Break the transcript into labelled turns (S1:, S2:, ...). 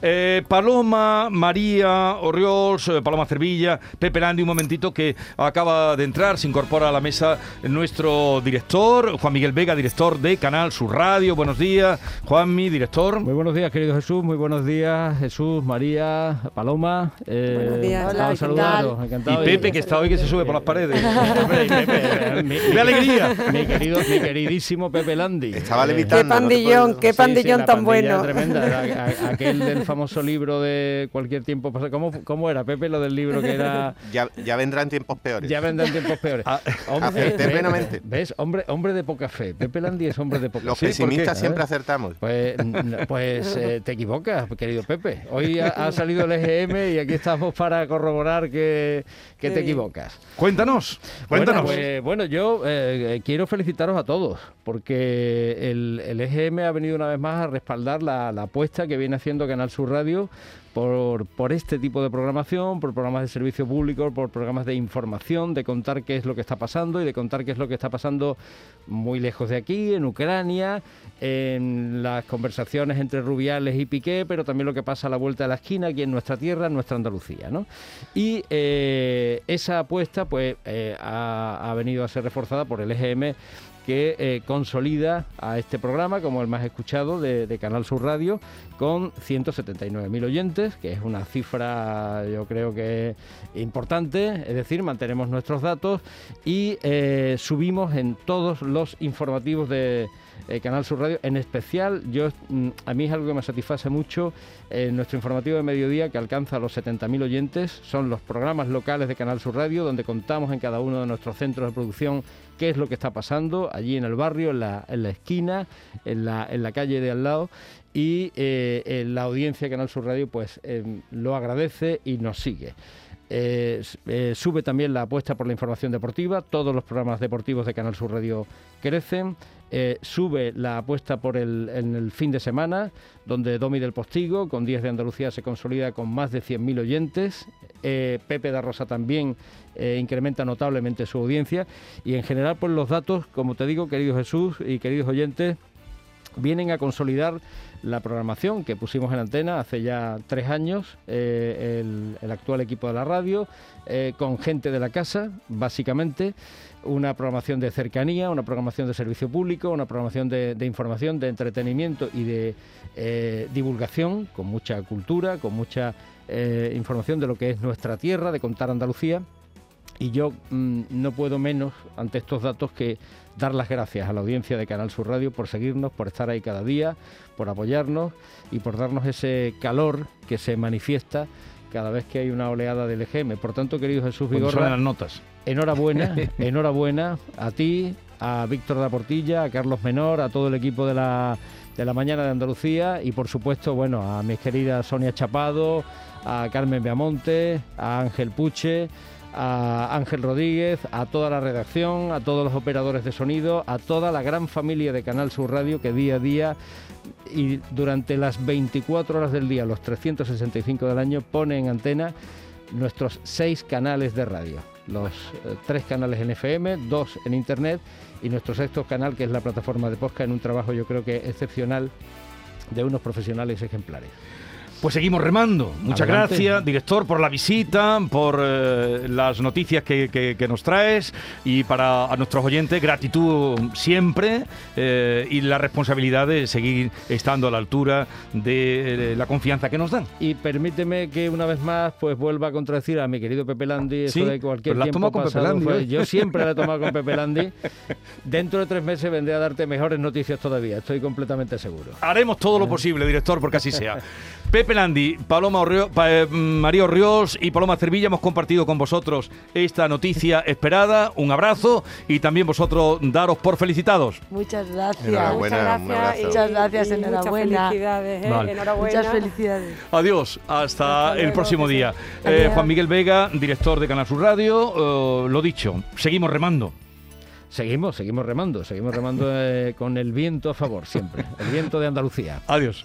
S1: Eh, Paloma, María, Orriols, eh, Paloma Cervilla, Pepe Landi, un momentito que acaba de entrar, se incorpora a la mesa nuestro director, Juan Miguel Vega, director de Canal Sur Radio. Buenos días, Juanmi, director.
S2: Muy buenos días, querido Jesús. Muy buenos días, Jesús, María, Paloma.
S3: Eh, buenos días.
S2: Hola, saludaros.
S1: Encantado. Y Pepe, que está hoy que se sube por las paredes. ¡Qué alegría!
S2: Mi, querido, mi queridísimo Pepe Landi.
S3: Estaba levitando. Qué pandillón, qué pandillón tan bueno.
S2: Tremenda, aquel del famoso libro de cualquier tiempo pasado. ¿Cómo, ¿Cómo, era, Pepe, lo del libro que era...?
S4: Ya, ya vendrán tiempos peores.
S2: Ya vendrán tiempos peores. Ah,
S4: hombre,
S2: ¿Ves? Hombre, hombre de poca fe. Pepe Landi es hombre de poca fe.
S4: Los pesimistas siempre acertamos.
S2: Pues, pues eh, te equivocas, querido Pepe. Hoy ha, salido el EGM y aquí estamos para corroborar que, que te equivocas.
S1: Cuéntanos, cuéntanos.
S2: Bueno, pues, yo eh, quiero felicitaros a todos porque el, el, EGM ha venido una vez más a respaldar la, la apuesta que viene haciendo Canal Sur Radio por, este tipo de programación, por programas de servicio público, por programas de información, de contar qué es lo que está pasando y de contar qué es lo que está pasando muy lejos de aquí, en Ucrania, en las conversaciones entre Rubiales y Piqué, pero también lo que pasa a la vuelta de la esquina aquí en nuestra tierra, en nuestra Andalucía. ¿no? Y eh, esa apuesta pues, eh, ha, ha venido a ser reforzada por el EGM que eh, consolida a este programa como el más escuchado de, Canal Sur Radio con 179.000 oyentes, que es una cifra yo creo que importante, es decir, mantenemos nuestros datos y eh, subimos en todos los informativos de eh, Canal Sur Radio. En especial, yo mm, a mí es algo que me satisface mucho nuestro informativo de mediodía que alcanza los 70.000 oyentes. Son los programas locales de Canal Sur Radio donde contamos en cada uno de nuestros centros de producción qué es lo que está pasando allí en el barrio, en la, esquina, en la, en la calle de al lado y eh, la audiencia de Canal Sur Radio pues em, lo agradece y nos sigue. Eh, eh, sube también la apuesta por la información deportiva, todos los programas deportivos de Canal Sur Radio crecen, eh, sube la apuesta por el, en el fin de semana, donde Domi del Postigo, con 10 de Andalucía, se consolida con más de 100.000 oyentes, Pepe da Rosa también incrementa notablemente su audiencia. Y en general pues los datos, como te digo, querido Jesús y queridos oyentes, vienen a consolidar la programación que pusimos en antena hace ya tres años, eh, el, actual equipo de la radio, eh, con gente de la casa, básicamente, una programación de cercanía, una programación de servicio público, una programación de, información, de entretenimiento y de eh, divulgación, con mucha cultura, con mucha información de lo que es nuestra tierra, de contar Andalucía. Y yo mm, no puedo menos, ante estos datos, que dar las gracias a la audiencia de Canal Sur Radio por seguirnos, por estar ahí cada día, por apoyarnos y por darnos ese calor que se manifiesta cada vez que hay una oleada del EGM. Por tanto, querido Jesús Vigorra,
S1: las notas.
S2: enhorabuena, enhorabuena a ti, a Víctor da Portilla, a Carlos Menor, a todo el equipo de la, de la Mañana de Andalucía y, por supuesto, bueno, a mis queridas Sonia Chapado, a Carmen Beamonte, a Ángel Puche, a Ángel Rodríguez, a toda la redacción, a todos los operadores de sonido, a toda la gran familia de Canal Sur Radio que día a día y durante las 24 horas del día, los 365 del año, pone en antena nuestros seis canales de radio. Los eh, tres canales en FM, dos en Internet y nuestro sexto canal, que es la plataforma de Posca, en un trabajo yo creo que excepcional de unos profesionales ejemplares.
S1: Pues seguimos remando. Muchas gracias, director, por la visita, por eh, las noticias que, nos traes y para a nuestros oyentes, gratitud siempre eh, y la responsabilidad de seguir estando a la altura de, la confianza que nos dan.
S2: Y permíteme que una vez más pues vuelva a contradecir a mi querido Pepe Landi, eso de cualquier
S1: la
S2: tiempo
S1: con Pepe Landi,
S2: yo siempre la he tomado con Pepe Landi. Dentro de tres meses vendré a darte mejores noticias todavía, estoy completamente seguro.
S1: Haremos todo lo posible, director, porque así sea. Pepe Landi, Paloma eh, María Orrios y Paloma Cervilla hemos compartido con vosotros esta noticia esperada. Un abrazo y también vosotros daros por felicitados.
S3: Muchas gracias. Muchas gracias. Muchas gracias, enhorabuena.
S5: Felicidades, ¿eh? enhorabuena.
S3: Muchas felicidades.
S1: Adiós, hasta, el próximo día. Eh, Juan Miguel Vega, director de Canal Sur Radio, lo dicho, seguimos remando.
S2: Seguimos, seguimos remando, seguimos remando con el viento a favor siempre, el viento de Andalucía.
S1: Adiós.